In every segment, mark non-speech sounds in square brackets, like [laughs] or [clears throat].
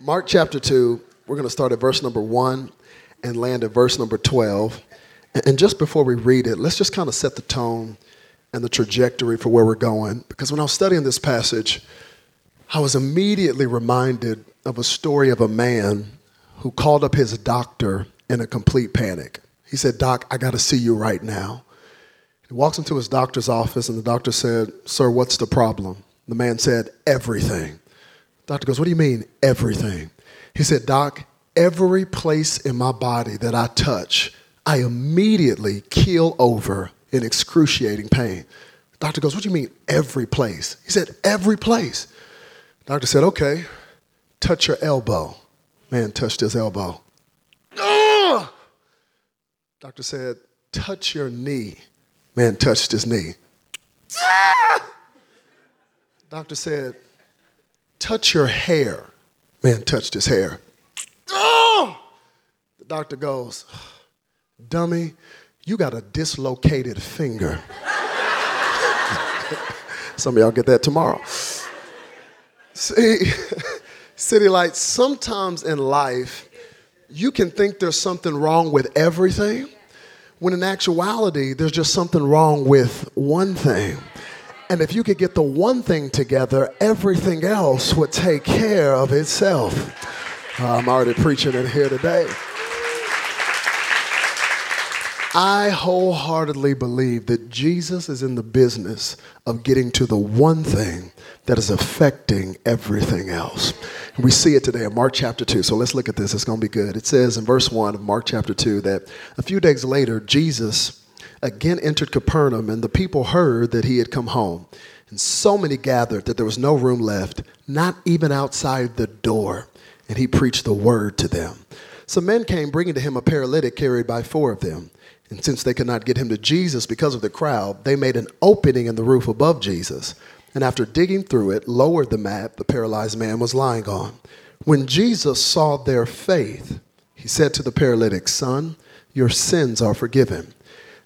Mark chapter 2, we're going to start at verse number 1 and land at verse number 12. And just before we read it, let's just kind of set the tone and the trajectory for where we're going. Because when I was studying this passage, I was immediately reminded of a story of a man who called up his doctor in a complete panic. He said, Doc, I got to see you right now. He walks into his doctor's office, and the doctor said, Sir, what's the problem? The man said, Everything. Doctor goes, What do you mean, everything? He said, Doc, every place in my body that I touch, I immediately keel over in excruciating pain. Doctor goes, What do you mean, every place? He said, Every place. Doctor said, Okay, touch your elbow. Man touched his elbow. Ugh! Doctor said, Touch your knee. Man touched his knee. Doctor said, touch your hair. Man touched his hair. Oh! The doctor goes, dummy, you got a dislocated finger. [laughs] Some of y'all get that tomorrow. See, [laughs] City Lights, sometimes in life, you can think there's something wrong with everything, when in actuality, there's just something wrong with one thing. And if you could get the one thing together, everything else would take care of itself. I'm already preaching it here today. I wholeheartedly believe that Jesus is in the business of getting to the one thing that is affecting everything else. And we see it today in Mark chapter 2. So let's look at this. It's going to be good. It says in verse 1 of Mark chapter 2 that a few days later, Jesus again entered Capernaum, and the people heard that he had come home. And so many gathered that there was no room left, not even outside the door. And he preached the word to them. Some men came bringing to him a paralytic carried by four of them. And since they could not get him to Jesus because of the crowd, they made an opening in the roof above Jesus. And after digging through it, lowered the mat the paralyzed man was lying on. When Jesus saw their faith, he said to the paralytic, Son, your sins are forgiven.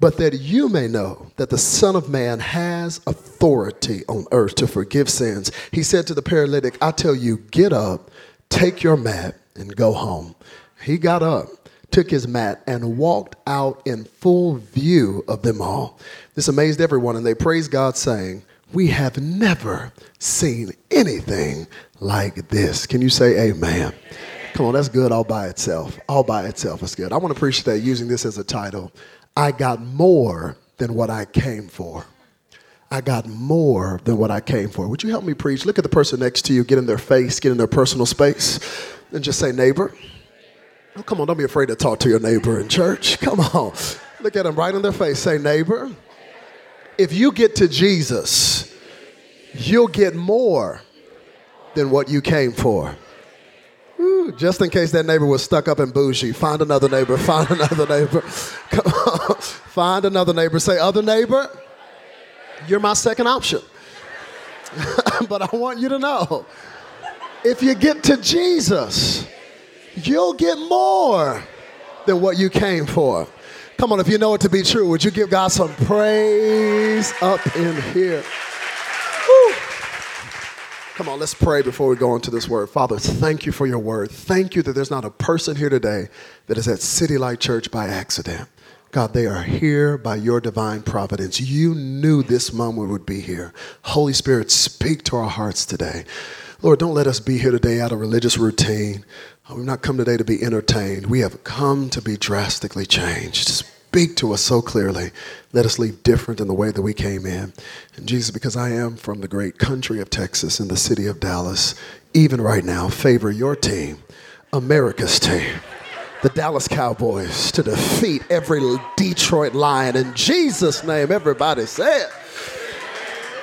But that you may know that the Son of Man has authority on earth to forgive sins. He said to the paralytic, I tell you, get up, take your mat, and go home. He got up, took his mat, and walked out in full view of them all. This amazed everyone, and they praised God, saying, We have never seen anything like this. Can you say amen? Come on, that's good all by itself. All by itself is good. I want to appreciate that using this as a title. I got more than what I came for. I got more than what I came for. Would you help me preach? Look at the person next to you, get in their face, get in their personal space, and just say, neighbor. Oh, come on, don't be afraid to talk to your neighbor in church. [laughs] Come on. Look at them right in their face. Say, neighbor, if you get to Jesus, you'll get more than what you came for just in case that neighbor was stuck up and bougie, find another neighbor, [laughs] find another neighbor. Come on, find another neighbor. Say, other neighbor, you're my second option. [laughs] but I want you to know if you get to Jesus, you'll get more than what you came for. Come on, if you know it to be true, would you give God some praise up in here? Come on, let's pray before we go into this word. Father, thank you for your word. Thank you that there's not a person here today that is at City Light Church by accident. God, they are here by your divine providence. You knew this moment would be here. Holy Spirit, speak to our hearts today. Lord, don't let us be here today out of religious routine. We've not come today to be entertained. We have come to be drastically changed speak to us so clearly. Let us leave different in the way that we came in. And Jesus, because I am from the great country of Texas in the city of Dallas, even right now, favor your team, America's team, the Dallas Cowboys, to defeat every Detroit Lion. In Jesus' name, everybody say it.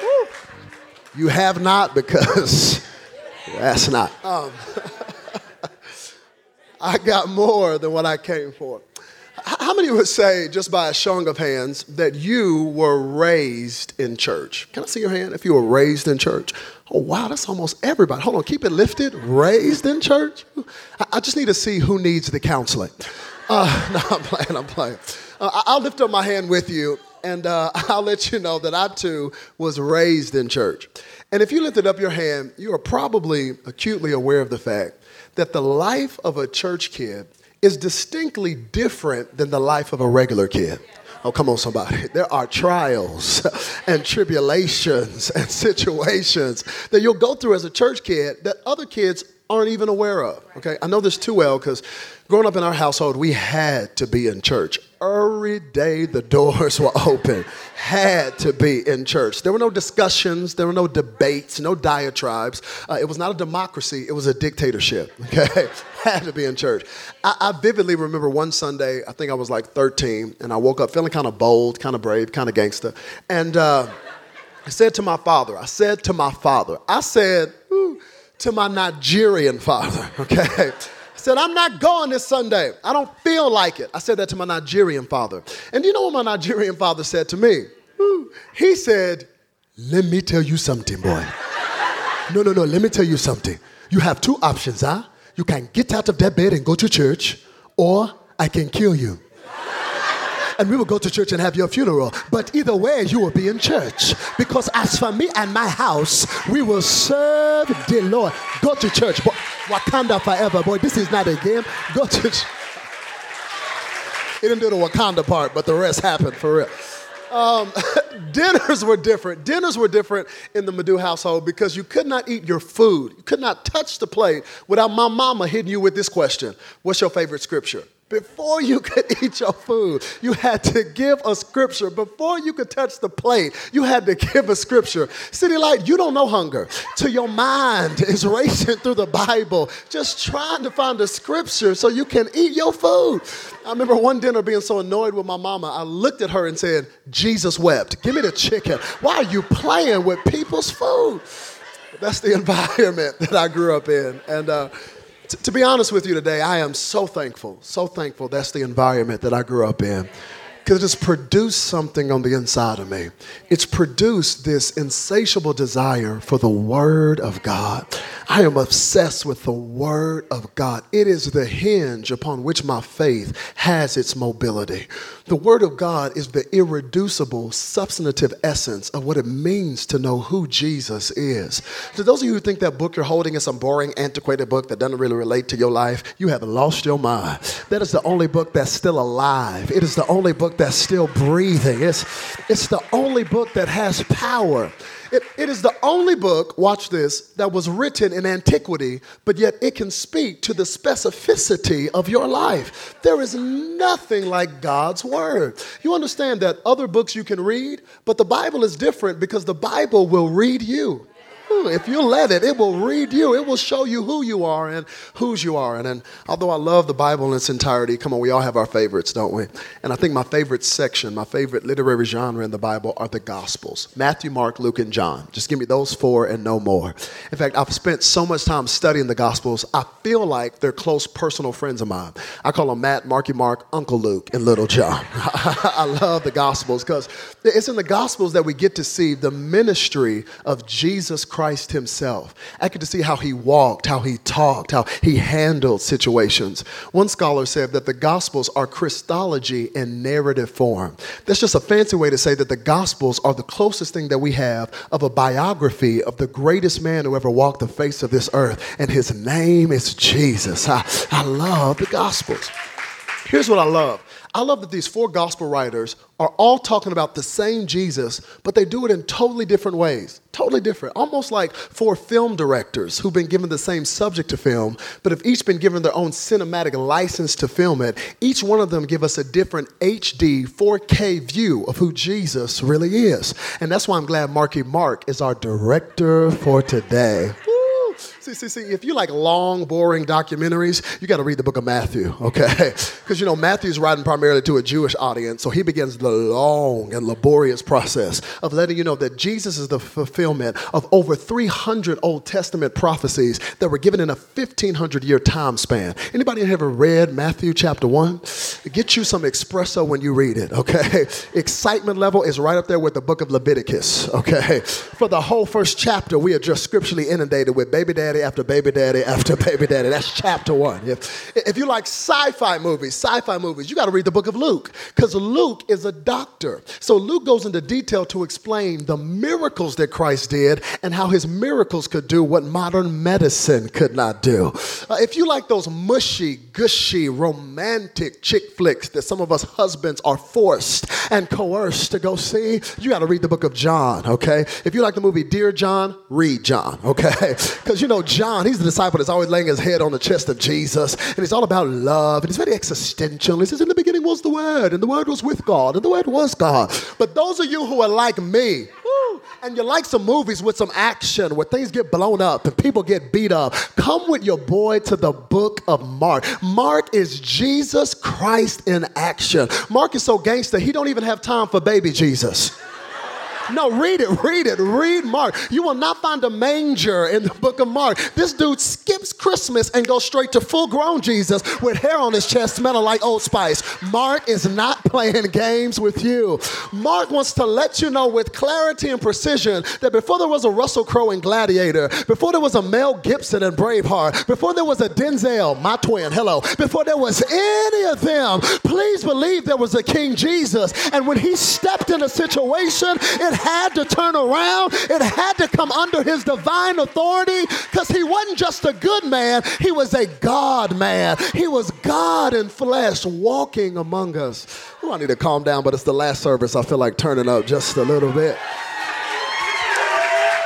Woo. You have not because [laughs] that's not. Um, [laughs] I got more than what I came for. How many would say, just by a showing of hands, that you were raised in church? Can I see your hand if you were raised in church? Oh, wow, that's almost everybody. Hold on, keep it lifted. Raised in church? I just need to see who needs the counseling. Uh, [laughs] no, I'm playing, I'm playing. Uh, I'll lift up my hand with you, and uh, [laughs] I'll let you know that I too was raised in church. And if you lifted up your hand, you are probably acutely aware of the fact that the life of a church kid is distinctly different than the life of a regular kid. Oh, come on, somebody. [laughs] There are trials [laughs] and tribulations and [laughs] situations that you'll go through as a church kid that other kids aren't even aware of. Okay, I know this too well because growing up in our household, we had to be in church. Every day the doors [laughs] were open, had to be in church. There were no discussions, there were no debates, no diatribes. Uh, it was not a democracy, it was a dictatorship. [laughs] Okay, had to be in church. I, I vividly remember one Sunday, I think I was like 13, and I woke up feeling kind of bold, kind of brave, kind of gangster. And uh, I said to my father, I said to my father, I said, to my Nigerian father, [laughs] okay? I said, I'm not going this Sunday. I don't feel like it. I said that to my Nigerian father. And you know what my Nigerian father said to me? He said, Let me tell you something, boy. [laughs] no, no, no, let me tell you something. You have two options, huh? You can get out of that bed and go to church, or I can kill you and we will go to church and have your funeral. But either way, you will be in church. Because as for me and my house, we will serve the Lord. Go to church. But Wakanda forever, boy. This is not a game. Go to church. He didn't do the Wakanda part, but the rest happened for real. Um, [laughs] dinners were different. Dinners were different in the Madu household because you could not eat your food. You could not touch the plate without my mama hitting you with this question What's your favorite scripture? Before you could [laughs] eat your food, you had to give a scripture. Before you could touch the plate, you had to [laughs] give a scripture. City Light, you don't know hunger. To your mind [laughs] is racing through the Bible, just trying to find a scripture so you can eat your food. I remember one dinner being so annoyed with my mama, I looked at her and said, Jesus wept. Give me the chicken. Why are you playing with people's food? That's the environment that I grew up in. And uh, To be honest with you today, I am so thankful, so thankful that's the environment that I grew up in because it has produced something on the inside of me. It's produced this insatiable desire for the Word of God. I am obsessed with the Word of God. It is the hinge upon which my faith has its mobility. The Word of God is the irreducible, substantive essence of what it means to know who Jesus is. To those of you who think that book you're holding is some boring, antiquated book that doesn't really relate to your life, you have lost your mind. That is the only book that's still alive. It is the only book that's still breathing. It's, it's the only book that has power. It, it is the only book, watch this, that was written in antiquity, but yet it can speak to the specificity of your life. There is nothing like God's Word. You understand that other books you can read, but the Bible is different because the Bible will read you. If you let it, it will read you. It will show you who you are and whose you are. And, and although I love the Bible in its entirety, come on, we all have our favorites, don't we? And I think my favorite section, my favorite literary genre in the Bible are the Gospels Matthew, Mark, Luke, and John. Just give me those four and no more. In fact, I've spent so much time studying the Gospels, I feel like they're close personal friends of mine. I call them Matt, Marky Mark, Uncle Luke, and Little John. [laughs] I love the Gospels because it's in the Gospels that we get to see the ministry of Jesus Christ Christ himself. I to see how he walked, how he talked, how he handled situations. One scholar said that the Gospels are Christology in narrative form. That's just a fancy way to say that the Gospels are the closest thing that we have of a biography of the greatest man who ever walked the face of this earth, and his name is Jesus. I, I love the Gospels. Here's what I love I love that these four gospel writers are all talking about the same Jesus, but they do it in totally different ways. Totally different. Almost like four film directors who've been given the same subject to film, but have each been given their own cinematic license to film it. Each one of them give us a different HD 4K view of who Jesus really is. And that's why I'm glad Marky Mark is our director for today. See, see, see, if you like long, boring documentaries, you got to read the book of Matthew, okay? [laughs] Because, you know, Matthew's writing primarily to a Jewish audience, so he begins the long and laborious process of letting you know that Jesus is the fulfillment of over 300 Old Testament prophecies that were given in a 1500 year time span. Anybody ever read Matthew chapter 1? Get you some espresso when you read it, okay? [laughs] Excitement level is right up there with the book of Leviticus, okay? [laughs] For the whole first chapter, we are just scripturally inundated with baby daddy after baby daddy after [laughs] baby daddy. That's chapter one. If, if you like sci fi movies, sci fi movies, you got to read the book of Luke because Luke is a doctor. So Luke goes into detail to explain the miracles that Christ did and how his miracles could do what modern medicine could not do. Uh, if you like those mushy, gushy, romantic chick flicks that some of us husbands are forced and coerced to go see, you got to read the book of John, okay? If you like the movie Dear John, read John, okay? [laughs] Because you know, John, he's the disciple that's always laying his head on the chest of Jesus, and it's all about love, and it's very existential. He says, In the beginning was the Word, and the Word was with God, and the Word was God. But those of you who are like me, and you like some movies with some action where things get blown up and people get beat up, come with your boy to the book of Mark. Mark is Jesus Christ in action. Mark is so gangster, he don't even have time for baby Jesus. No, read it, read it, read Mark. You will not find a manger in the book of Mark. This dude skips Christmas and goes straight to full grown Jesus with hair on his chest smelling like Old Spice. Mark is not playing games with you. Mark wants to let you know with clarity and precision that before there was a Russell Crowe in Gladiator, before there was a Mel Gibson in Braveheart, before there was a Denzel, my twin, hello, before there was any of them, please believe there was a King Jesus. And when he stepped in a situation, it had to turn around. It had to come under his divine authority because he wasn't just a good man, he was a God man. He was God in flesh walking among us. Ooh, I need to calm down, but it's the last service. I feel like turning up just a little bit.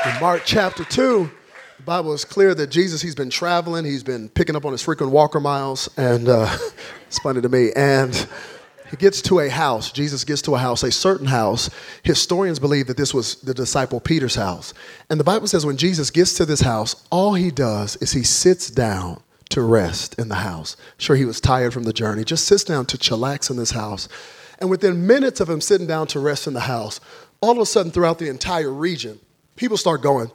In Mark chapter 2, the Bible is clear that Jesus, he's been traveling, he's been picking up on his frequent walker miles, and uh, [laughs] it's funny to me. And he gets to a house. Jesus gets to a house, a certain house. Historians believe that this was the disciple Peter's house. And the Bible says when Jesus gets to this house, all he does is he sits down to rest in the house. Sure, he was tired from the journey, just sits down to chillax in this house. And within minutes of him sitting down to rest in the house, all of a sudden throughout the entire region, people start going,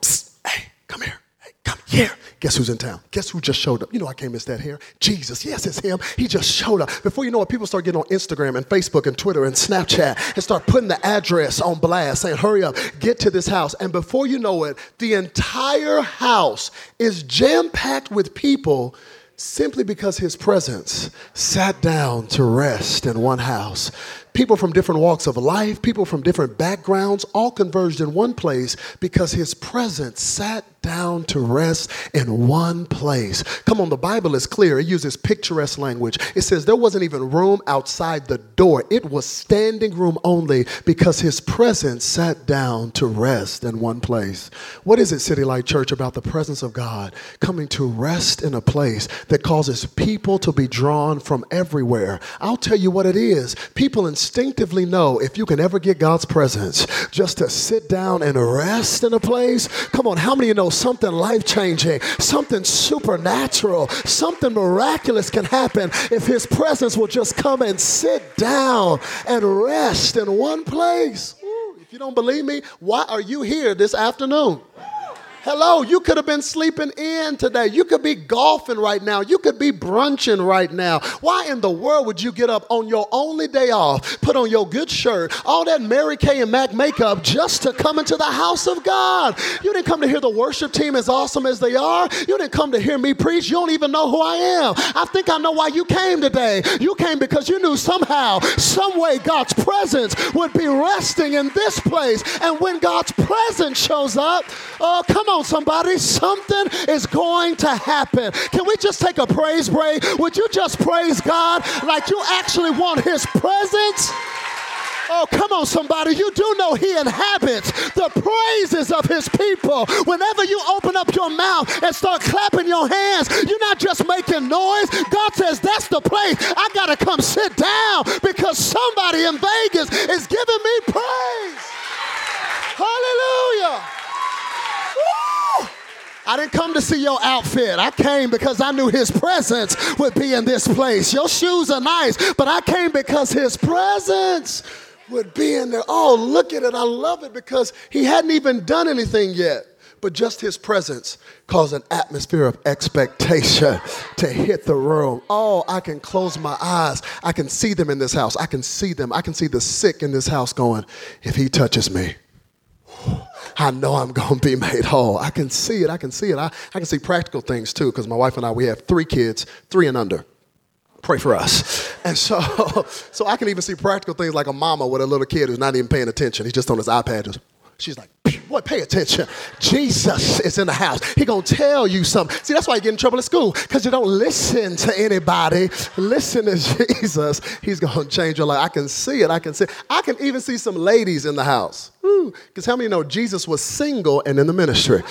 hey, come here. Come here. Guess who's in town? Guess who just showed up? You know I can't miss that here. Jesus. Yes, it's him. He just showed up. Before you know it, people start getting on Instagram and Facebook and Twitter and Snapchat and start putting the address on blast, saying, hurry up, get to this house. And before you know it, the entire house is jam-packed with people simply because his presence sat down to rest in one house. People from different walks of life, people from different backgrounds, all converged in one place because his presence sat down to rest in one place. Come on, the Bible is clear. It uses picturesque language. It says there wasn't even room outside the door, it was standing room only because his presence sat down to rest in one place. What is it, City Light Church, about the presence of God coming to rest in a place that causes people to be drawn from everywhere? I'll tell you what it is. People instinctively know if you can ever get God's presence just to sit down and rest in a place. Come on, how many of you know something life changing, something supernatural, something miraculous can happen if His presence will just come and sit down and rest in one place. Ooh, if you don't believe me, why are you here this afternoon? Hello, you could have been sleeping in today. You could be golfing right now. You could be brunching right now. Why in the world would you get up on your only day off, put on your good shirt, all that Mary Kay and Mac makeup just to come into the house of God? You didn't come to hear the worship team as awesome as they are. You didn't come to hear me preach. You don't even know who I am. I think I know why you came today. You came because you knew somehow, some way God's presence would be resting in this place. And when God's presence shows up, oh, come on on, somebody. Something is going to happen. Can we just take a praise break? Would you just praise God like you actually want His presence? Oh, come on, somebody. You do know He inhabits the praises of His people. Whenever you open up your mouth and start clapping your hands, you're not just making noise. God says, That's the place. I got to come sit down because somebody in Vegas is giving me praise. Hallelujah. I didn't come to see your outfit. I came because I knew his presence would be in this place. Your shoes are nice, but I came because his presence would be in there. Oh, look at it. I love it because he hadn't even done anything yet. But just his presence caused an atmosphere of expectation to hit the room. Oh, I can close my eyes. I can see them in this house. I can see them. I can see the sick in this house going, if he touches me, I know I'm going to be made whole. I can see it. I can see it. I, I can see practical things too, because my wife and I, we have three kids, three and under. Pray for us. [laughs] And so, [laughs] so I can even see practical things like a mama with a little kid who's not even paying attention. He's just on his iPad. Just, she's like, boy, pay attention. Jesus is in the house. He gonna tell you something. See, that's why you get in trouble at school, because you don't listen to anybody. Listen to [laughs] Jesus. He's gonna change your life. I can see it. I can see. I can even see some ladies in the house. Because how many know Jesus was single and in the ministry?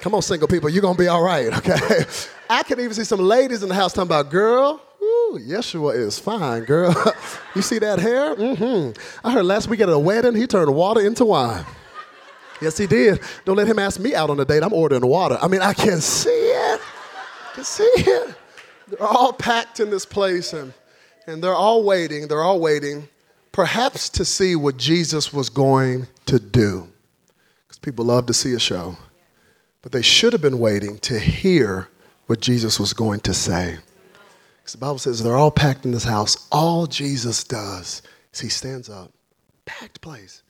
Come on, single people, you're gonna be all right, okay? [laughs] I can even see some ladies in the house talking about, girl, Ooh, Yeshua is fine, girl. [laughs] you see that hair? Mm-hmm. I heard last week at a wedding, he turned water into wine. Yes, he did. Don't let him ask me out on a date. I'm ordering water. I mean, I can see it. I can see it. They're all packed in this place and, and they're all waiting. They're all waiting, perhaps to see what Jesus was going to do. Because people love to see a show. But they should have been waiting to hear what Jesus was going to say. Because the Bible says they're all packed in this house. All Jesus does is he stands up, packed place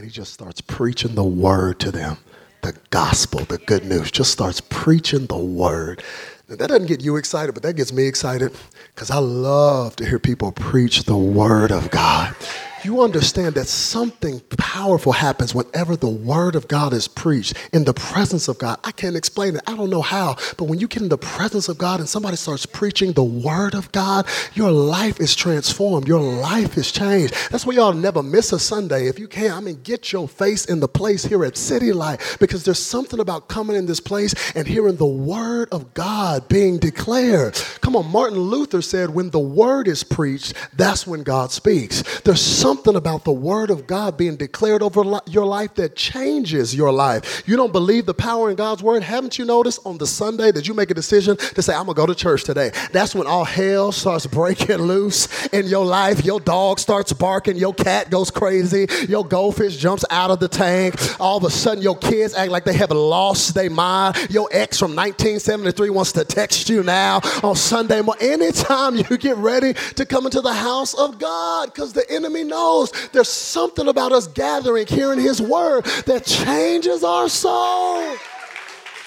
and he just starts preaching the word to them the gospel, the good news, just starts preaching the word. Now, that doesn't get you excited, but that gets me excited because I love to hear people preach the word of God you understand that something powerful happens whenever the word of God is preached in the presence of God. I can't explain it. I don't know how, but when you get in the presence of God and somebody starts preaching the word of God, your life is transformed. Your life is changed. That's why y'all never miss a Sunday. If you can, I mean, get your face in the place here at City Light because there's something about coming in this place and hearing the word of God being declared. Come on, Martin Luther said, when the word is preached, that's when God speaks. There's something about the word of God being declared over your life that changes your life. You don't believe the power in God's word? Haven't you noticed on the Sunday that you make a decision to say, I'm going to go to church today? That's when all hell starts breaking loose in your life. Your dog starts barking, your cat goes crazy, your goldfish jumps out of the tank. All of a sudden, your kids act like they have lost their mind. Your ex from 1973 wants to text you now on Sunday morning. Anytime you get ready to come into the house of God, because the enemy knows knows there's something about us gathering, hearing His word that changes our soul.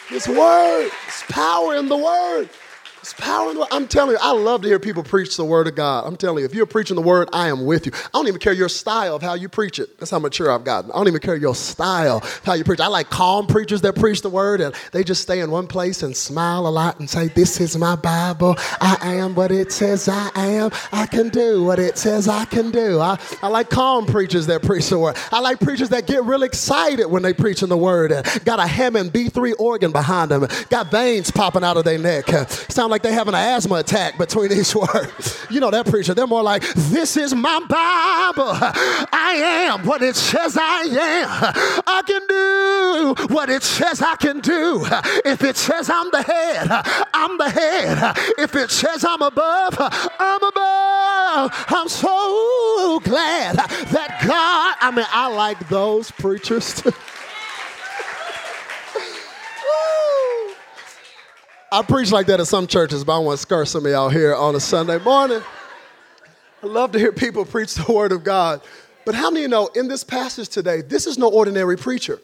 His word, His power in the word. It's power in the. I'm telling you, I love to hear people preach the word of God. I'm telling you, if you're preaching the word, I am with you. I don't even care your style of how you preach it. That's how mature I've gotten. I don't even care your style, how you preach. I like calm preachers that preach the word and they just stay in one place and smile a lot and say, This is my Bible. I am what it says I am. I can do what it says I can do. I, I like calm preachers that preach the word. I like preachers that get real excited when they preach in the word and got a Hammond B3 organ behind them, got veins popping out of their neck. Sound like they having an asthma attack between each [laughs] word. You know that preacher, they're more like, This is my Bible. I am what it says I am. I can do what it says I can do. If it says I'm the head, I'm the head. If it says I'm above, I'm above. I'm so glad that God, I mean, I like those preachers too. [laughs] I preach like that at some churches, but I want to scare some of y'all here on a Sunday morning. I love to hear people preach the word of God. But how many you know in this passage today, this is no ordinary preacher?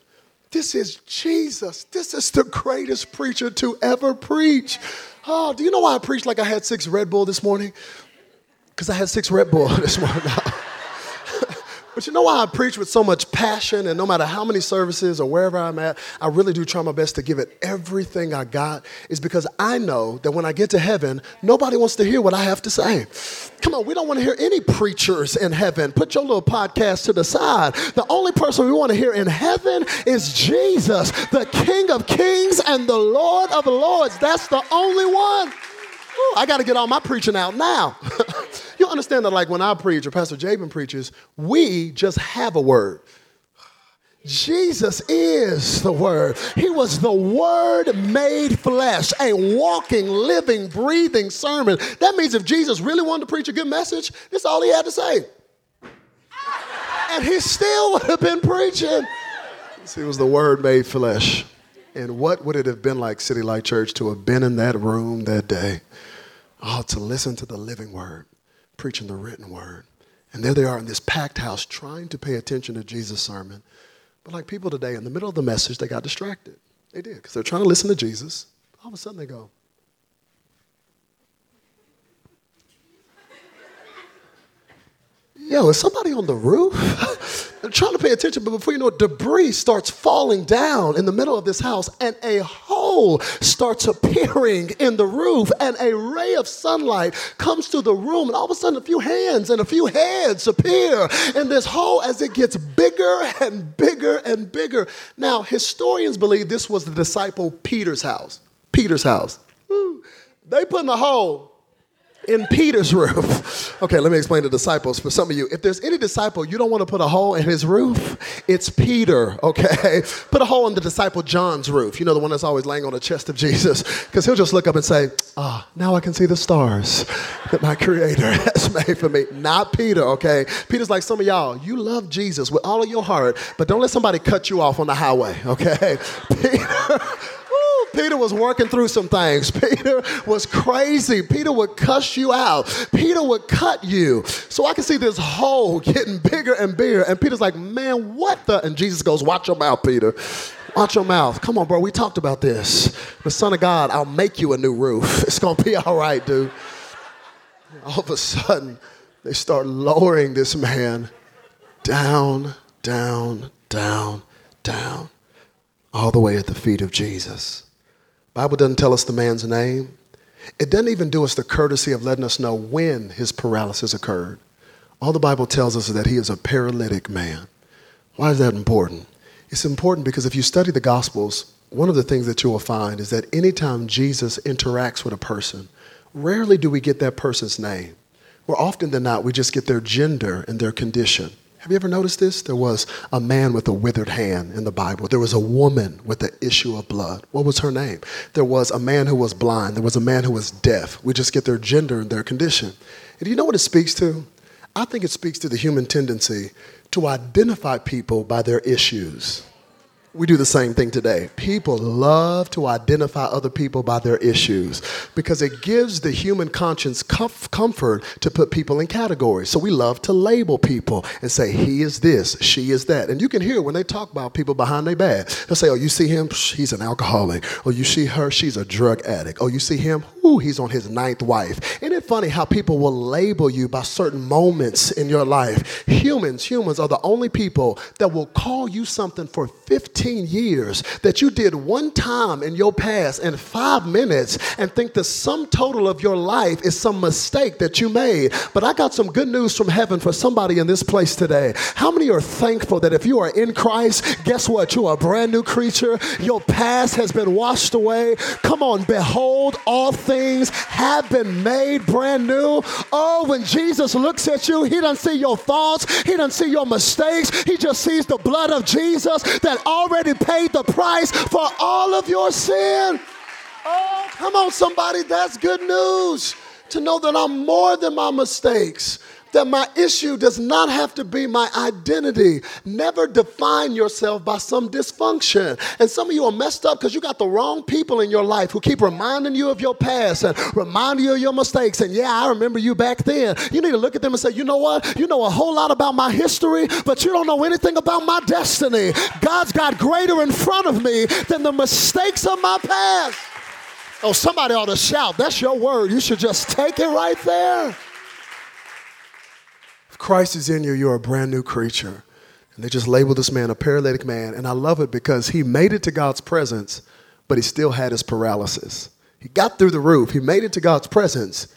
This is Jesus. This is the greatest preacher to ever preach. Oh, do you know why I preached like I had six Red Bull this morning? Because I had six Red Bull [laughs] this morning. But you know why I preach with so much passion, and no matter how many services or wherever I'm at, I really do try my best to give it everything I got, is because I know that when I get to heaven, nobody wants to hear what I have to say. Come on, we don't want to hear any preachers in heaven. Put your little podcast to the side. The only person we want to hear in heaven is Jesus, the King of Kings and the Lord of Lords. That's the only one. Ooh, I got to get all my preaching out now. [laughs] understand that, like when I preach or Pastor Jabin preaches, we just have a word. Jesus is the Word. He was the Word made flesh, a walking, living, breathing sermon. That means if Jesus really wanted to preach a good message, that's all he had to say. And he still would have been preaching. See, it was the Word made flesh. And what would it have been like, City Light Church, to have been in that room that day? Oh, to listen to the living Word, preaching the written Word. And there they are in this packed house trying to pay attention to Jesus' sermon. But like people today, in the middle of the message, they got distracted. They did, because they're trying to listen to Jesus. All of a sudden they go, Yo, is somebody on the roof? [laughs] They're trying to pay attention, but before you know it, debris starts falling down in the middle of this house, and a hole starts appearing in the roof, and a ray of sunlight comes to the room, and all of a sudden, a few hands and a few heads appear in this hole as it gets bigger and bigger and bigger. Now, historians believe this was the disciple Peter's house. Peter's house. They put in a hole in Peter's roof. Okay, let me explain to disciples. For some of you, if there's any disciple you don't want to put a hole in his roof, it's Peter, okay? [laughs] Put a hole in the disciple John's roof. You know, the one that's always laying on the chest of Jesus, because he'll just look up and say, Ah, oh, now I can see the stars that my creator [laughs] has made for me. Not Peter, okay? Peter's like some of y'all, you love Jesus with all of your heart, but don't let somebody cut you off on the highway, [laughs] okay? Peter. Peter was working through some things. [laughs] Peter was crazy. Peter would cuss you out. Peter would cut you. So I can see this hole getting bigger and bigger. And Peter's like, man, what the? And Jesus goes, watch your mouth, Peter. Watch your mouth. Come on, bro. We talked about this. The Son of God, I'll make you a new roof. [laughs] It's going to be all right, dude. All of a sudden, they start lowering this man down, down, down, down, all the way at the feet of Jesus. Bible doesn't tell us the man's name. It doesn't even do us the courtesy of letting us know when his paralysis occurred. All the Bible tells us is that he is a paralytic man. Why is that important? It's important because if you study the Gospels, one of the things that you will find is that anytime Jesus interacts with a person, rarely do we get that person's name. More often than not, we just get their gender and their condition. Have you ever noticed this? There was a man with a withered hand in the Bible. There was a woman with the issue of blood. What was her name? There was a man who was blind. There was a man who was deaf. We just get their gender and their condition. And do you know what it speaks to? I think it speaks to the human tendency to identify people by their issues we do the same thing today. People love to identify other people by their issues because it gives the human conscience comf- comfort to put people in categories. So we love to label people and say, he is this, she is that. And you can hear when they talk about people behind their back. They'll say, oh, you see him? He's an alcoholic. Oh, you see her? She's a drug addict. Oh, you see him? Ooh, he's on his ninth wife. Isn't it funny how people will label you by certain moments in your life? Humans, humans are the only people that will call you something for 15 15 years that you did one time in your past in five minutes and think the sum total of your life is some mistake that you made. But I got some good news from heaven for somebody in this place today. How many are thankful that if you are in Christ, guess what? You are a brand new creature. Your past has been washed away. Come on, behold, all things have been made brand new. Oh, when Jesus looks at you, he doesn't see your thoughts, he doesn't see your mistakes, he just sees the blood of Jesus that all already paid the price for all of your sin. Oh, come on, somebody, that's good news to know that I'm more than my mistakes that my issue does not have to be my identity. Never define yourself by some dysfunction. And some of you are messed up because you got the wrong people in your life who keep reminding you of your past and reminding you of your mistakes. And yeah, I remember you back then. You need to look at them and say, you know what? You know a whole lot about my history, but you don't know anything about my destiny. God's got greater in front of me than the mistakes of my past. Oh, somebody ought to shout. That's your word. You should just take it right there. Christ is in you, you're a brand new creature. And they just labeled this man a paralytic man. And I love it because he made it to God's presence, but he still had his paralysis. He got through the roof, he made it to God's presence,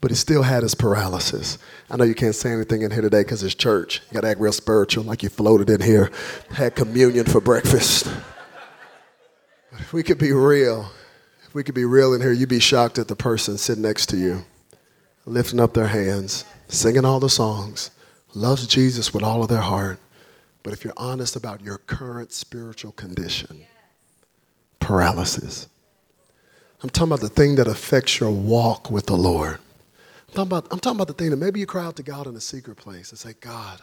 but he still had his paralysis. I know you can't say anything in here today because it's church. You got to act real spiritual, like you floated in here, had communion for breakfast. But if we could be real, if we could be real in here, you'd be shocked at the person sitting next to you, lifting up their hands, singing all the songs, loves Jesus with all of their heart, But if you're honest about your current spiritual condition, paralysis. I'm talking about the thing that affects your walk with the Lord. I'm talking about, I'm talking about the thing that maybe you cry out to God in a secret place and say, God,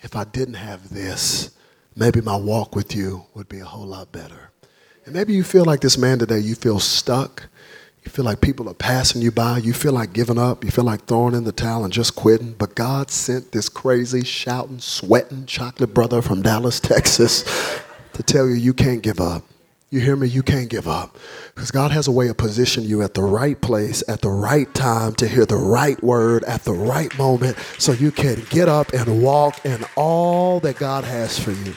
if I didn't have this, maybe my walk with you would be a whole lot better. And maybe you feel like this man today, you feel stuck. You feel like people are passing you by. You feel like giving up. You feel like throwing in the towel and just quitting. But God sent this crazy, shouting, sweating chocolate brother from Dallas, [laughs] Texas to tell you you can't give up. You hear me? You can't give up. Because God has a way of positioning you at the right place, at the right time, to hear the right word at the right moment so you can get up and walk in all that God has for you.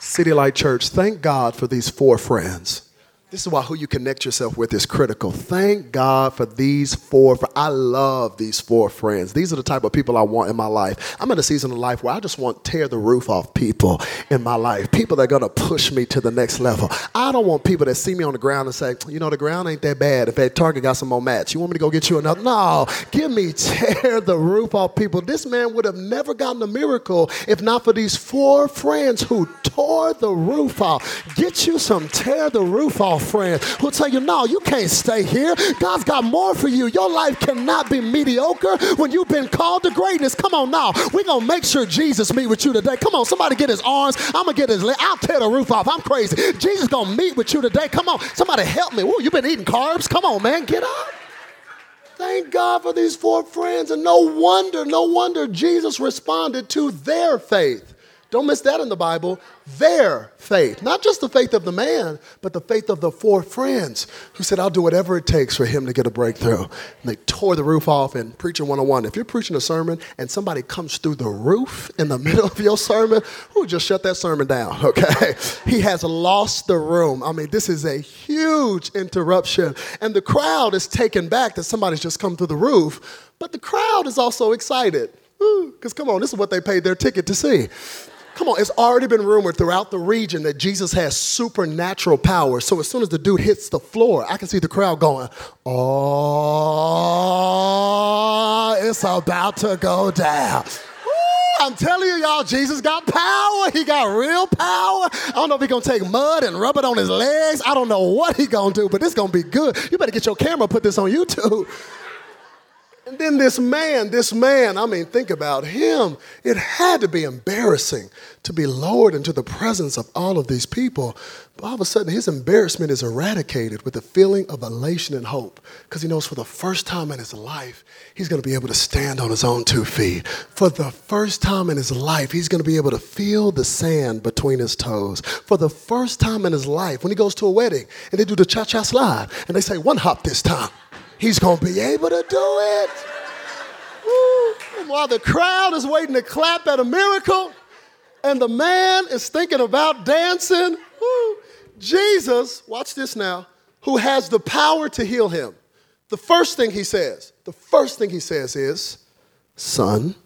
City Light Church, thank God for these four friends. This is why who you connect yourself with is critical. Thank God for these four. I love these four friends. These are the type of people I want in my life. I'm in a season of life where I just want tear the roof off people in my life. People that are going to push me to the next level. I don't want people that see me on the ground and say, you know, the ground ain't that bad. If that Target got some more mats, you want me to go get you another? No, give me tear the roof off people. This man would have never gotten a miracle if not for these four friends who tore the roof off. Get you some tear the roof off friends who'll tell you, no, you can't stay here. God's got more for you. Your life cannot be mediocre when you've been called to greatness. Come on now. We're going to make sure Jesus meet with you today. Come on, somebody get his arms. I'm going to get his leg. I'll tear the roof off. I'm crazy. Jesus going to meet with you today. Come on. Somebody help me. Woo, you've been eating carbs. Come on, man. Get up. Thank God for these four friends. And no wonder, no wonder Jesus responded to their faith. Don't miss that in the Bible. Their faith. Not just the faith of the man, but the faith of the four friends who said, I'll do whatever it takes for him to get a breakthrough. And they tore the roof off in Preacher 101. If you're preaching a sermon and somebody comes through the roof in the [laughs] middle of your sermon, who just shut that sermon down, [laughs] okay? He has lost the room. I mean, this is a huge interruption. And the crowd is taken back that somebody's just come through the roof, but the crowd is also excited. Because come on, this is what they paid their ticket to see. Come on, it's already been rumored throughout the region that Jesus has supernatural power. So as soon as the dude hits the floor, I can see the crowd going, Oh, it's about to go down. I'm telling you, y'all, Jesus got power. He got real power. I don't know if he's gonna take mud and rub it on his legs. I don't know what he gonna do, but it's gonna be good. You better get your camera, put this on YouTube. And then this man, this man, I mean, think about him. It had to be embarrassing to be lowered into the presence of all of these people. But all of a sudden, his embarrassment is eradicated with a feeling of elation and hope because he knows for the first time in his life, he's going to be able to stand on his own two feet. For the first time in his life, he's going to be able to feel the sand between his toes. For the first time in his life, when he goes to a wedding and they do the cha cha slide and they say, one hop this time he's going to be able to do it. While the crowd is waiting to clap at a miracle, and the man is thinking about dancing, woo. Jesus, watch this now, who has the power to heal him. The first thing he says, the first thing he says is, Son,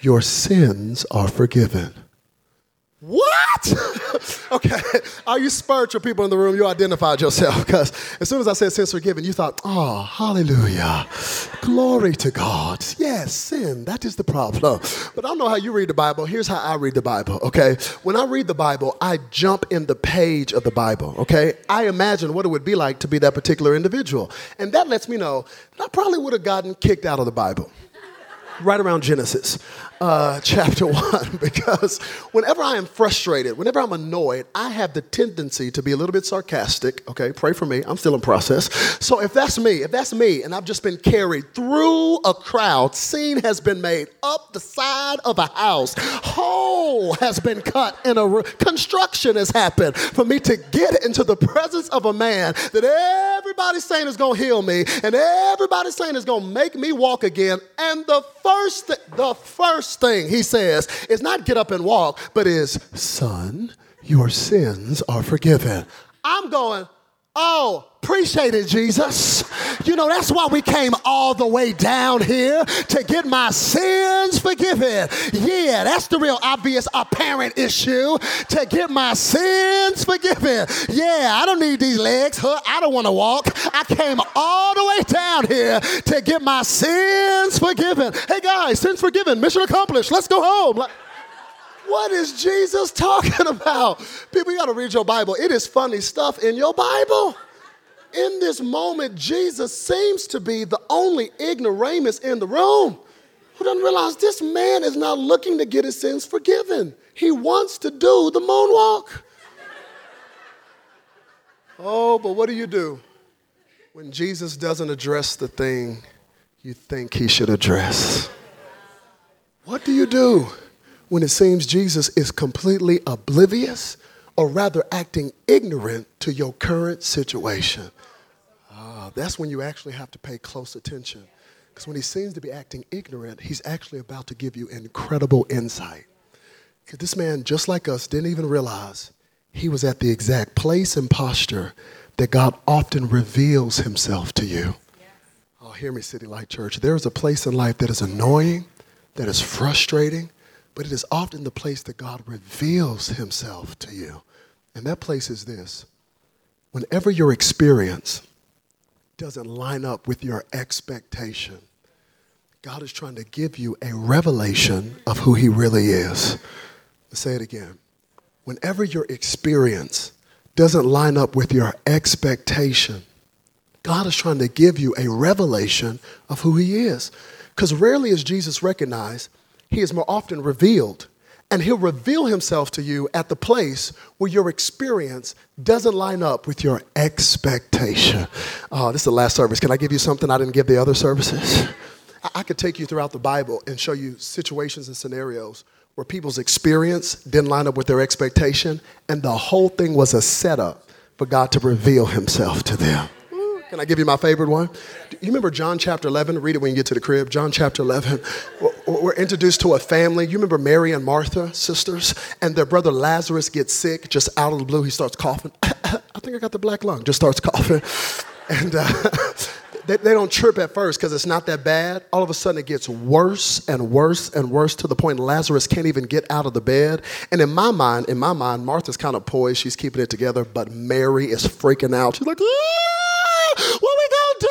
your sins are forgiven. What? [laughs] okay. Are you spiritual people in the room? You identified yourself because as soon as I said sins forgiven, you thought, oh, hallelujah. Glory to God. Yes, sin. That is the problem. But I don't know how you read the Bible. Here's how I read the Bible, okay? When I read the Bible, I jump in the page of the Bible, okay? I imagine what it would be like to be that particular individual. And that lets me know that I probably would have gotten kicked out of the Bible right around Genesis uh, [laughs] chapter 1 [laughs] because whenever I am frustrated, whenever I'm annoyed, I have the tendency to be a little bit sarcastic. Okay, pray for me. I'm still in process. So if that's me, if that's me, and I've just been carried through a crowd, scene has been made up the side of a house, hole has been cut in a construction has happened for me to get into the presence of a man that everybody's saying is to heal me and everybody's saying is to make me walk again. And the first, th- the first first thing he says is not get up and walk, but is, Son, your sins are forgiven. I'm going, Oh, appreciate it, Jesus. You know, that's why we came all the way down here to get my sins forgiven. Yeah, that's the real obvious apparent issue to get my sins forgiven. Yeah, I don't need these legs. Huh? I don't want to walk. I came all the way down here to get my sins forgiven. Hey, guys, sins forgiven. Mission accomplished. Let's go home. What is Jesus talking about? People, you got to read your Bible. It is funny stuff in your Bible. In this moment, Jesus seems to be the only ignoramus in the room who doesn't realize this man is not looking to get his sins forgiven. He wants to do the moonwalk. Oh, but what do you do when Jesus doesn't address the thing you think he should address? What do you do when it seems Jesus is completely oblivious or rather acting ignorant to your current situation? Ah, that's when you actually have to pay close attention. Because when he seems to be acting ignorant, he's actually about to give you incredible insight. Because this man, just like us, didn't even realize he was at the exact place and posture that God often reveals himself to you. Oh, hear me, City Light Church. There is a place in life that is annoying, that is frustrating, but it is often the place that God reveals himself to you. And that place is this whenever your experience doesn't line up with your expectation, God is trying to give you a revelation of who He really is. Let's say it again. Whenever your experience doesn't line up with your expectation, God is trying to give you a revelation of who He is. Because rarely is Jesus recognized, He is more often revealed. And He'll reveal Himself to you at the place where your experience doesn't line up with your expectation. Oh, this is the last service. Can I give you something I didn't give the other services? I could take you throughout the Bible and show you situations and scenarios where people's experience didn't line up with their expectation, and the whole thing was a setup for God to reveal Himself to them. Can I give you my favorite one? You remember John chapter 11? Read it when you get to the crib. John chapter 11. We're introduced to a family. You remember Mary and Martha, sisters? And their brother Lazarus gets sick just out of the blue. He starts coughing. [coughs] I think I got the black lung. Just starts coughing. [laughs] And uh, [laughs] they, they don't chirp at first because it's not that bad. All of a sudden, it gets worse and worse and worse to the point Lazarus can't even get out of the bed. And in my mind, in my mind, Martha's kind of poised. She's keeping it together, but Mary is freaking out. She's like, ah, what we do?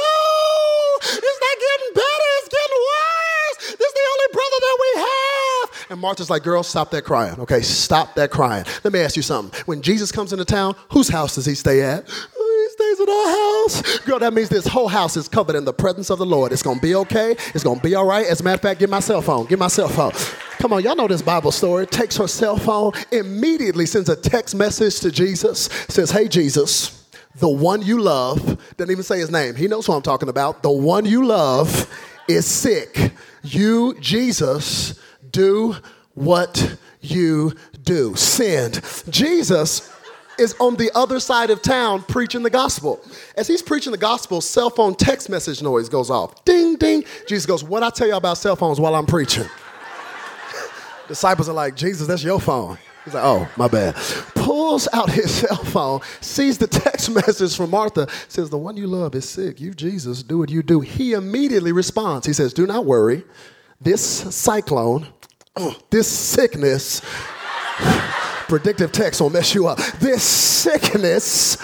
It's not getting better. It's getting worse. This is the only brother that we have. And Martha's like, girl, stop that crying. Okay, stop that crying. Let me ask you something. When Jesus comes into town, whose house does he stay at? Oh, he stays in our house. Girl, that means this whole house is covered in the presence of the Lord. It's gonna be okay. It's gonna be all right. As a matter of fact, get my cell phone. Get my cell phone. Come on, y'all know this Bible story. Takes her cell phone, immediately sends a text message to Jesus, says, Hey, Jesus, the one you love, doesn't even say his name. He knows who I'm talking about. The one you love is sick. You, Jesus, do what you do. Send. Jesus is on the other side of town preaching the gospel. As he's preaching the gospel, cell phone text message noise goes off. Ding, ding. Jesus goes, What I tell you about cell phones while I'm preaching? [laughs] Disciples are like, Jesus, that's your phone. He's like, Oh, my bad. Pulls out his [laughs] cell phone, sees the text [laughs] message from Martha, says, The one you love is sick. You, Jesus, do what you do. He immediately responds. He says, Do not worry. This cyclone, [clears throat] this sickness, [laughs] predictive text will mess you up. This sickness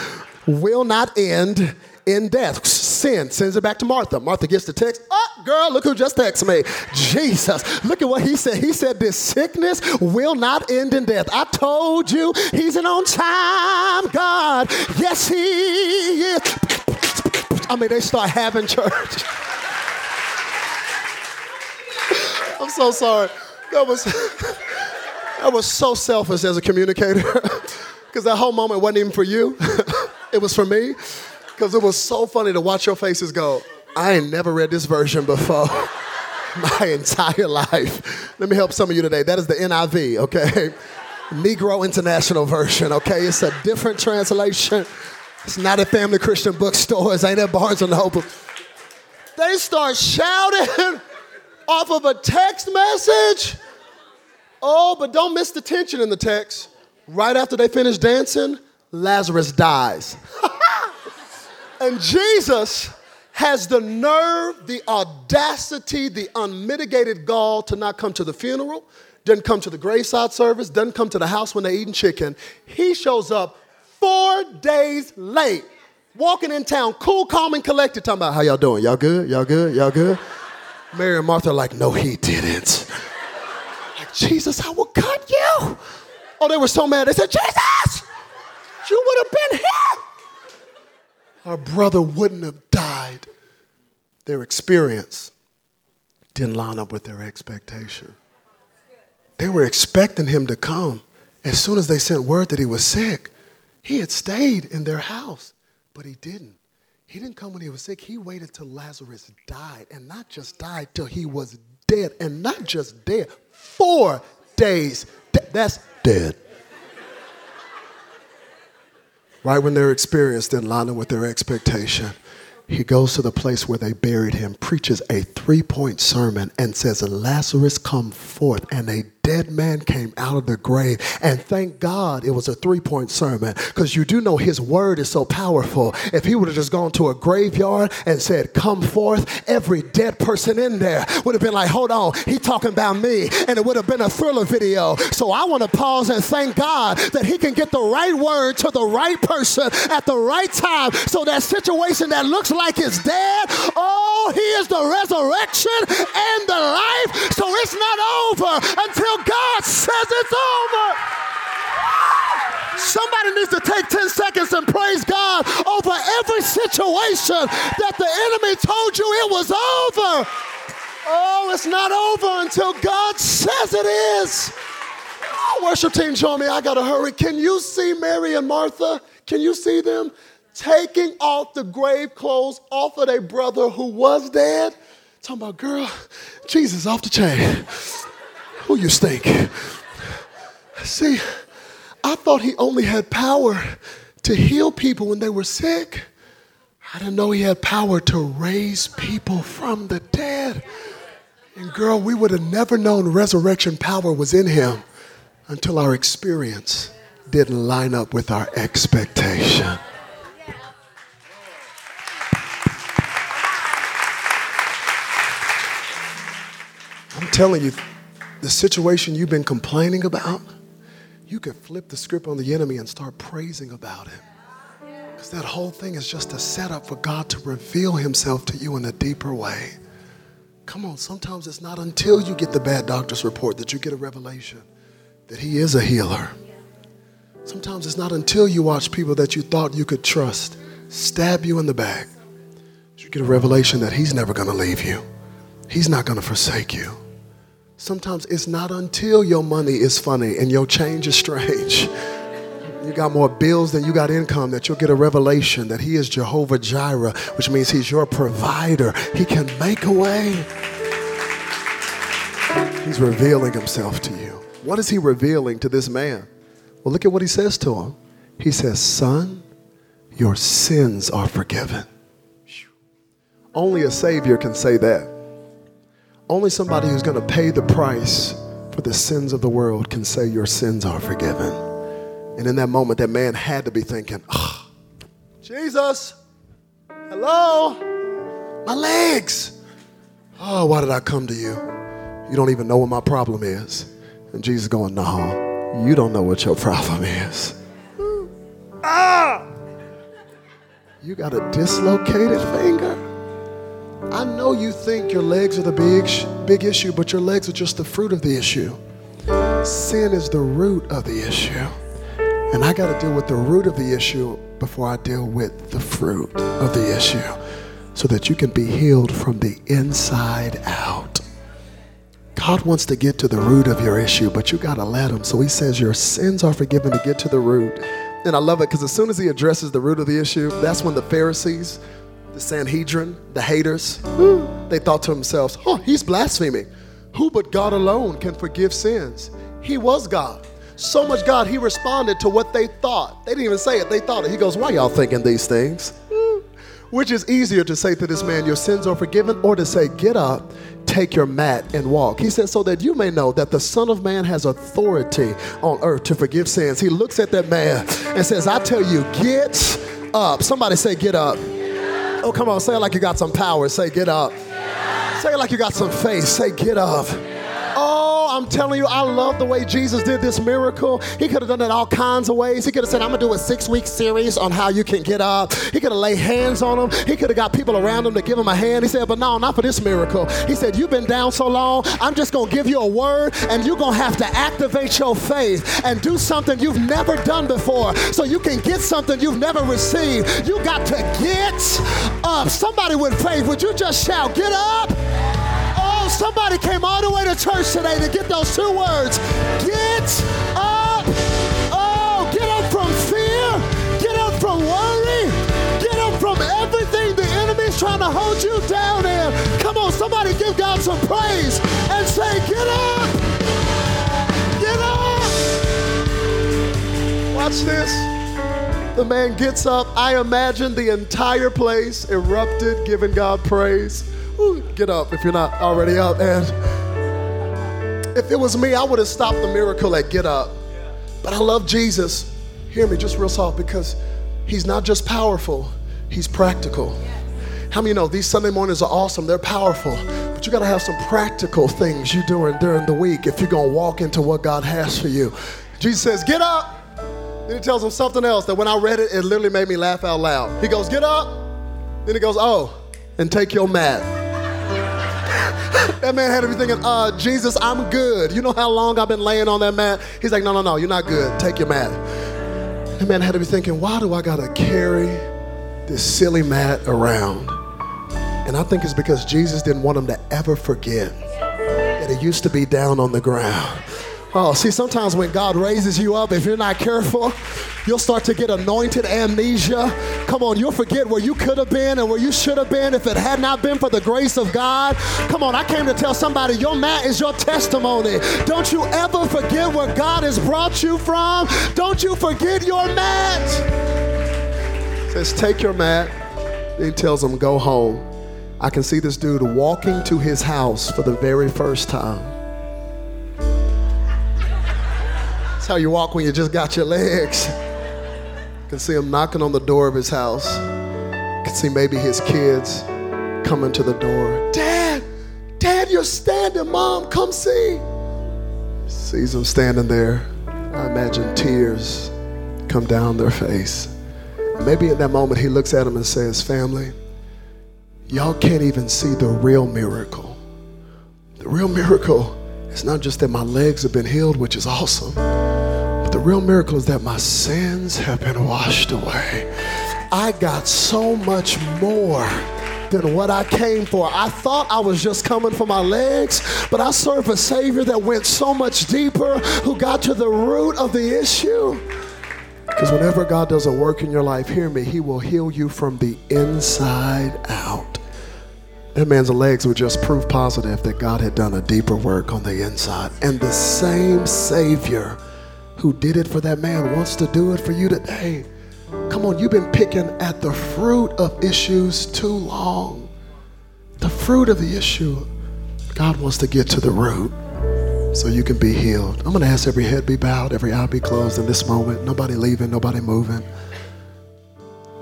will not end in death. Sin sends it back to Martha. Martha gets the text. Oh, girl, look who just texted me. Jesus. Look at what he said. He said, This sickness will not end in death. I told you he's an on time God. Yes, he is. I mean, they start having church. [laughs] I'm so sorry. That was. I was so selfish as a communicator [laughs] because that whole moment wasn't even for you. [laughs] it was for me because it was so funny to watch your faces go, I ain't never read this version before [laughs] my entire life. Let me help some of you today. That is the NIV, okay? Negro International Version, okay? It's a different translation. It's not at family Christian bookstores, ain't at Barnes and Noble. They start shouting off of a text message. Oh, but don't miss the tension in the text. Right after they finish dancing, Lazarus dies. [laughs] and Jesus has the nerve, the audacity, the unmitigated gall to not come to the funeral, doesn't come to the graveside service, doesn't come to the house when they're eating chicken. He shows up four days late, walking in town, cool, calm, and collected, talking about how y'all doing? Y'all good? Y'all good? Y'all good? Mary and Martha are like, no, he didn't. Jesus, I will cut you. Oh, they were so mad. They said, Jesus, you would have been here. Our brother wouldn't have died. Their experience didn't line up with their expectation. They were expecting him to come. As soon as they sent word that he was sick, he had stayed in their house, but he didn't. He didn't come when he was sick. He waited till Lazarus died, and not just died till he was dead, and not just dead, four days. That's dead. right when their experience didn't line with their expectation, he goes to the place where they buried him, preaches a three point sermon, and says, Lazarus, come forth. And a dead man came out of the grave. And thank God it was a three point sermon because you do know his word is so powerful. If he would have just gone to a graveyard and said, Come forth, every dead person in there would have been like, Hold on, he talking about me. And it would have been a thriller video. So I want to pause and thank God that he can get the right word to the right person at the right time. So that situation that looks like it's dead, oh, he is the resurrection and the life. So it's not over until God says it's over. Somebody needs to take 10 seconds and praise God over every situation that the enemy told you it was over. Oh, it's not over until God says it is. Oh, worship team, show me. I got to hurry. Can you see Mary and Martha? Can you see them taking off the grave clothes off of their brother who was dead? Talking about, girl, Jesus off the chain. Who you think? See, I thought he only had power to heal people when they were sick. I didn't know he had power to raise people from the dead. And girl, we would have never known resurrection power was in him until our experience didn't line up with our expectation. I'm telling you, the situation you've been complaining about, you could flip the script on the enemy and start praising about it. Because that whole thing is just a setup for God to reveal himself to you in a deeper way. Come on, sometimes it's not until you get the bad doctor's report that you get a revelation that he is a healer. Sometimes it's not until you watch people that you thought you could trust stab you in the back that you get a revelation that he's never going to leave you. He's not going to forsake you. Sometimes it's not until your money is funny and your change is strange. You got more bills than you got income that you'll get a revelation that He is Jehovah Jireh, which means He's your provider. He can make a way. He's revealing Himself to you. What is He revealing to this man? Well, look at what He says to him. He says, Son, your sins are forgiven. Only a Savior can say that. Only somebody who's going to pay the price for the sins of the world can say, Your sins are forgiven. And in that moment, that man had to be thinking, oh, Jesus, hello, my legs. Oh, why did I come to you? You don't even know what my problem is. And Jesus going, No, you don't know what your problem is. Ah! You got a dislocated finger. I know you think your legs are the big, big issue, but your legs are just the fruit of the issue. Sin is the root of the issue. And I got to deal with the root of the issue before I deal with the fruit of the issue so that you can be healed from the inside out. God wants to get to the root of your issue, but you got to let Him. So He says, Your sins are forgiven to get to the root. And I love it because as soon as He addresses the root of the issue, that's when the Pharisees, the Sanhedrin, the haters, they thought to themselves, oh, he's blaspheming. Who but God alone can forgive sins? He was God. So much God, he responded to what they thought. They didn't even say it, they thought it. He goes, Why y'all thinking these things? Which is easier to say to this man, Your sins are forgiven, or to say, Get up, take your mat, and walk? He said, So that you may know that the Son of Man has authority on earth to forgive sins. He looks at that man and says, I tell you, get up. Somebody say, Get up. Oh, come on, say it like you got some power. Say, get up. Say it like you got some faith. Say, get up. Oh, I'm telling you, I love the way Jesus did this miracle. He could have done it all kinds of ways. He could have said, I'm going to do a six week series on how you can get up. He could have laid hands on him. He could have got people around him to give him a hand. He said, but no, not for this miracle. He said, You've been down so long, I'm just going to give you a word, and you're going to have to activate your faith and do something you've never done before so you can get something you've never received. You got to get up. Somebody with faith, would you just shout, Get up? Somebody came all the way to church today to get those two words. Get up. Oh, get up from fear. Get up from worry. Get up from everything the enemy's trying to hold you down in. Come on, somebody give God some praise and say, Get up. Get up. Watch this. The man gets up. I imagine the entire place erupted, giving God praise. Get up if you're not already up. And if it was me, I would have stopped the miracle at get up. But I love Jesus. Hear me just real soft because he's not just powerful, he's practical. How many know these Sunday mornings are awesome? They're powerful. But you got to have some practical things you're doing during the week if you're going to walk into what God has for you. Jesus says, Get up. Then he tells him something else that when I read it, it literally made me laugh out loud. He goes, Get up. Then he goes, Oh, and take your mat. That man had to be thinking, uh, Jesus, I'm good. You know how long I've been laying on that mat? He's like, No, no, no, you're not good. Take your mat. That man had to be thinking, Why do I got to carry this silly mat around? And I think it's because Jesus didn't want him to ever forget that he used to be down on the ground. Oh, see, sometimes when God raises you up, if you're not careful, you'll start to get anointed amnesia. Come on, you'll forget where you could have been and where you should have been if it had not been for the grace of God. Come on, I came to tell somebody your mat is your testimony. Don't you ever forget where God has brought you from. Don't you forget your mat. Says, take your mat. Then he tells him, go home. I can see this dude walking to his house for the very first time. That's how you walk when you just got your legs. I can see him knocking on the door of his house. I can see maybe his kids coming to the door. Dad, Dad, you're standing. Mom, come see. Sees him standing there. I imagine tears come down their face. Maybe in that moment he looks at him and says, Family, y'all can't even see the real miracle. The real miracle is not just that my legs have been healed, which is awesome, the real miracle is that my sins have been washed away. I got so much more than what I came for. I thought I was just coming for my legs, but I serve a Savior that went so much deeper, who got to the root of the issue. Because whenever God does a work in your life, hear me, He will heal you from the inside out. That man's legs were just proof positive that God had done a deeper work on the inside. And the same Savior who did it for that man wants to do it for you today. Come on, you've been picking at the fruit of issues too long. The fruit of the issue. God wants to get to the root so you can be healed. I'm going to ask every head be bowed, every eye be closed in this moment. Nobody leaving, nobody moving.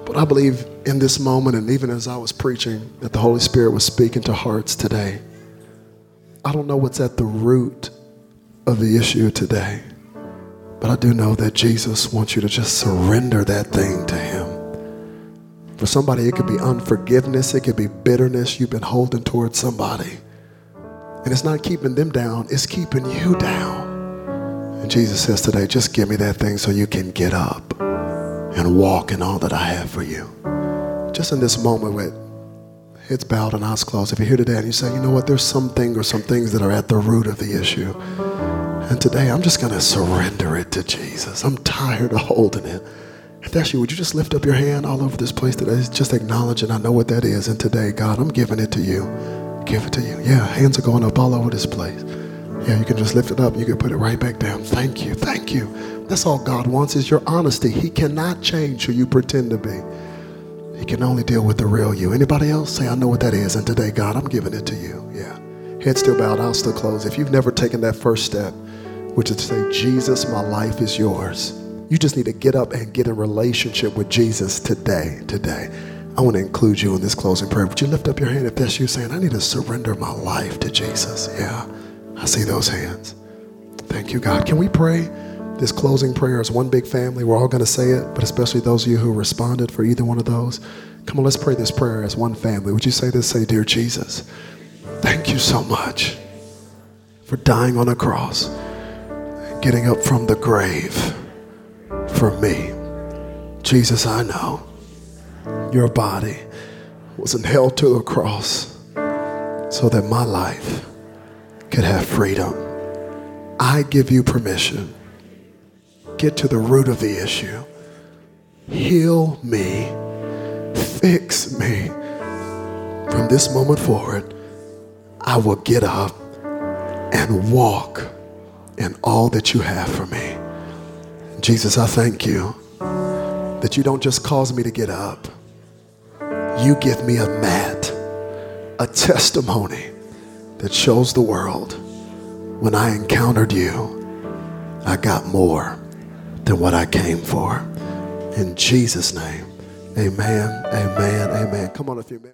But I believe in this moment, and even as I was preaching, that the Holy Spirit was speaking to hearts today. I don't know what's at the root of the issue today, but I do know that Jesus wants you to just surrender that thing to Him. For somebody, it could be unforgiveness, it could be bitterness you've been holding towards somebody. And it's not keeping them down, it's keeping you down. And Jesus says today, just give me that thing so you can get up and walk in all that I have for you. Just in this moment with heads bowed and eyes closed, if you're here today and you say, you know what, there's something or some things that are at the root of the issue. And today I'm just going to surrender it to Jesus. I'm tired of holding it. If that's you, would you just lift up your hand all over this place today? Just acknowledge it. I know what that is. And today, God, I'm giving it to you. Give it to you. Yeah, hands are going up all over this place. Yeah, you can just lift it up. You can put it right back down. Thank you. Thank you. That's all God wants is your honesty. He cannot change who you pretend to be. He can only deal with the real you. Anybody else say, I know what that is. And today, God, I'm giving it to you. Yeah. Head still bowed, I'll still close. If you've never taken that first step, which is to say, Jesus, my life is yours. You just need to get up and get a relationship with Jesus today. Today. I want to include you in this closing prayer. Would you lift up your hand if that's you saying, I need to surrender my life to Jesus? Yeah, I see those hands. Thank you, God. Can we pray this closing prayer as one big family? We're all going to say it, but especially those of you who responded for either one of those. Come on, let's pray this prayer as one family. Would you say this? Say, Dear Jesus, thank you so much for dying on a cross, getting up from the grave for me. Jesus, I know your body wasn't held to a cross so that my life could have freedom. I give you permission. Get to the root of the issue. Heal me. Fix me. From this moment forward, I will get up and walk in all that you have for me. Jesus, I thank you that you don't just cause me to get up, you give me a mat, a testimony that shows the world when I encountered you, I got more than what I came for. In Jesus' name, amen, amen, amen. Come on, a few minutes.